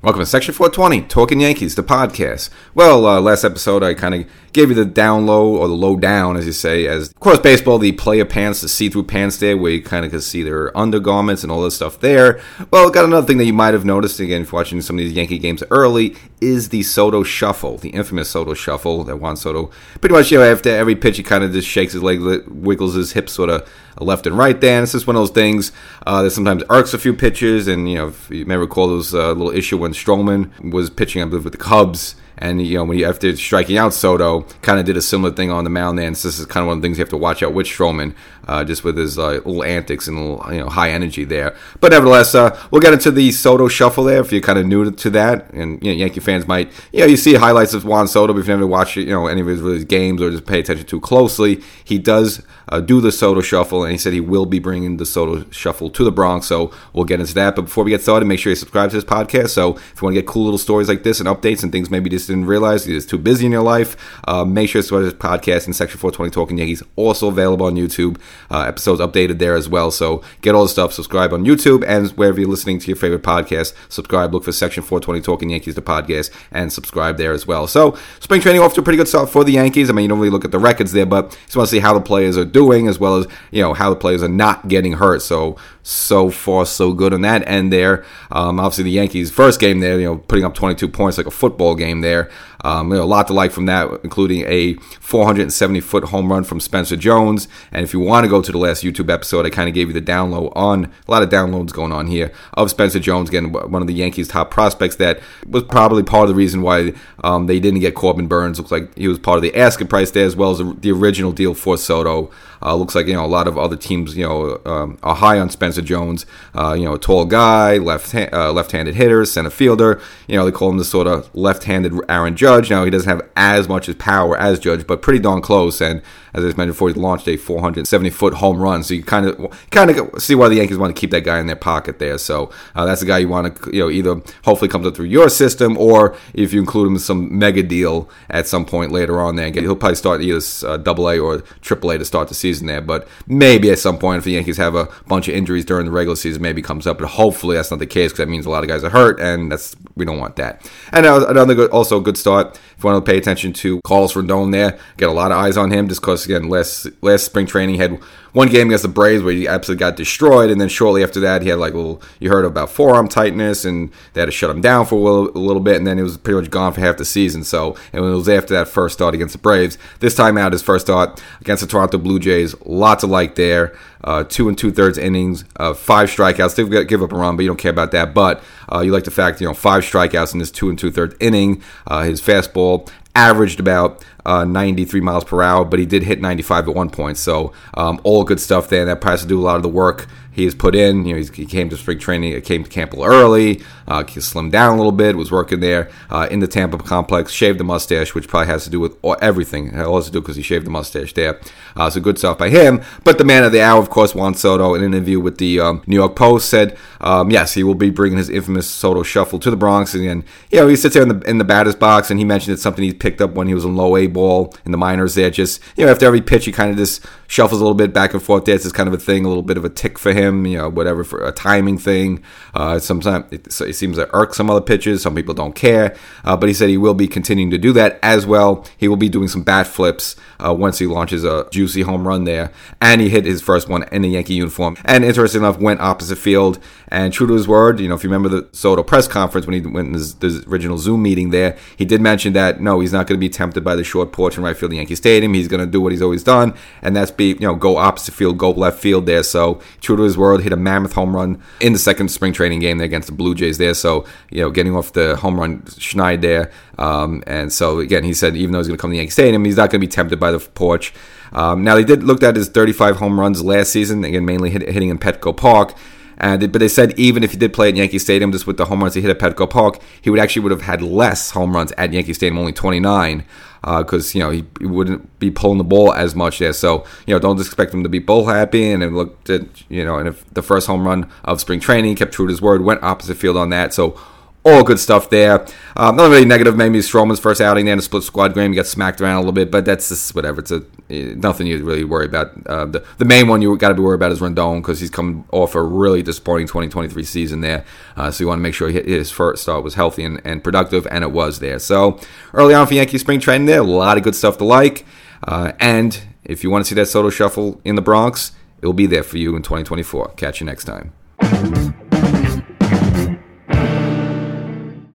Welcome to Section 420, Talking Yankees, the podcast. Well, uh, last episode I kind of gave you the down low, or the low down, as you say, as, of course, baseball, the player pants, the see through pants there, where you kind of can see their undergarments and all this stuff there. Well, got another thing that you might have noticed, again, if watching some of these Yankee games early, is the Soto shuffle, the infamous Soto shuffle that Juan Soto, pretty much, you know, after every pitch, he kind of just shakes his leg, wiggles his hips sort of left and right there. And it's just one of those things uh, that sometimes arcs a few pitches. And, you know, you may recall, there was a little issue when Stroman was pitching, I believe, with the Cubs and you know, when you after striking out Soto, kind of did a similar thing on the mound. And this is kind of one of the things you have to watch out with Stroman, uh, just with his uh, little antics and little you know high energy there. But nevertheless, uh, we'll get into the Soto shuffle there. If you're kind of new to that, and you know, Yankee fans might, you know, you see highlights of Juan Soto, but if you've never watch you know any of his, his games or just pay attention too closely, he does uh, do the Soto shuffle, and he said he will be bringing the Soto shuffle to the Bronx. So we'll get into that. But before we get started, make sure you subscribe to this podcast. So if you want to get cool little stories like this and updates and things maybe just didn't realize you're too busy in your life, uh, make sure to subscribe to this podcast in Section 420 Talking Yankees. Also available on YouTube. Uh, episodes updated there as well. So get all the stuff. Subscribe on YouTube and wherever you're listening to your favorite podcast. Subscribe. Look for Section 420 Talking Yankees, the podcast, and subscribe there as well. So spring training off to a pretty good start for the Yankees. I mean, you don't really look at the records there, but just want to see how the players are doing as well as you know how the players are not getting hurt. So so far so good on that end there. Um, obviously the Yankees first game there, you know, putting up 22 points like a football game there. Um, you know, a lot to like from that, including a 470 foot home run from Spencer Jones. And if you want to go to the last YouTube episode, I kind of gave you the download on a lot of downloads going on here of Spencer Jones, again, one of the Yankees' top prospects that was probably part of the reason why um, they didn't get Corbin Burnes. Looks like he was part of the asking price there as well as the original deal for Soto. Uh, looks like you know a lot of other teams you know um, are high on Spencer Jones. Uh, you know, a tall guy, left uh, left-handed hitter, center fielder. You know, they call him the sort of left-handed Aaron Judge. Now he doesn't have as much as power as Judge, but pretty darn close. And as I mentioned before, he launched a 470 foot home run. So you kind of kind of see why the Yankees want to keep that guy in their pocket there. So uh, that's the guy you want to you know either hopefully comes up through your system or if you include him in some mega deal at some point later on there, he'll probably start either uh, Double A or Triple A to start the season there. But maybe at some point if the Yankees have a bunch of injuries during the regular season, maybe comes up. But hopefully that's not the case because that means a lot of guys are hurt, and that's we don't want that. And another good, also good start if you want to pay attention to Carlos Rodon there, get a lot of eyes on him just because again last last spring training he had one game against the Braves where he absolutely got destroyed, and then shortly after that he had like little you heard about forearm tightness and they had to shut him down for a little, a little bit, and then it was pretty much gone for half the season. So and it was after that first start against the Braves. This time out, his first start against the Toronto Blue Jays, lots of like there. Uh, two and two thirds innings, uh, five strikeouts. They give up a run, but you don't care about that. But uh, you like the fact, you know, five strikeouts in this two and two thirds inning. Uh, his fastball averaged about uh, 93 miles per hour, but he did hit 95 at one point. So um, all good stuff there. And that has to do a lot of the work he has put in. You know, he came to spring training, came to camp a little early, uh, slimmed down a little bit, was working there uh, in the Tampa complex, shaved the mustache, which probably has to do with everything. It all has to do because he shaved the mustache there. Uh, so good stuff by him. But the man of the hour, of course, Juan Soto, in an interview with the um, New York Post, said, um, yes, he will be bringing his infamous Soto shuffle to the Bronx. And, and, you know, he sits there in the, in the batter's box and he mentioned it's something he's picked up when he was in low A ball in the minors there. Just, you know, after every pitch, he kind of just shuffles a little bit back and forth there. It's just kind of a thing, a little bit of a tick for him, you know, whatever, for a timing thing. Uh, sometimes it, it, seems to irk some other pitches. Some people don't care. Uh, but he said he will be continuing to do that as well. He will be doing some bat flips uh, once he launches a juicy home run there. And he hit his first one in the Yankee uniform. And interesting enough, went opposite field. And true to his word, you know, if you remember the Soto press conference when he went in his, his original Zoom meeting there, he did mention that no, he's not going to be tempted by the short porch in right field Yankee Stadium. He's going to do what he's always done, and that's be, you know, go opposite field, go left field there. So true to his word, hit a mammoth home run in the second spring training game there against the Blue Jays there. So, you know, getting off the home run schneid there. Um, and so again, he said even though he's going to come to Yankee Stadium, he's not going to be tempted by the porch. Um, now they did looked at his 35 home runs last season, again mainly hit, hitting in Petco Park. But they said even if he did play at Yankee Stadium, just with the home runs he hit at Petco Park, he would actually would have had less home runs at Yankee Stadium, only 29, because uh, you know he, he, wouldn't be pulling the ball as much there. So you know don't expect him to be bull happy. And it looked at you know, and if the first home run of spring training kept true to his word, went opposite field on that. So all good stuff there. Um, not really negative, maybe Stroman's first outing there in the split squad game. got smacked around a little bit, but that's just whatever. It's a eh, nothing you really worry about. Uh, the, the main one you got to be worried about is Rendon because he's coming off a really disappointing 2023 season there. Uh, so you want to make sure his first start was healthy and, and productive, and it was there. So early on for Yankee spring training there, a lot of good stuff to like. Uh, and if you want to see that Soto shuffle in the Bronx, it will be there for you in 2024. Catch you next time.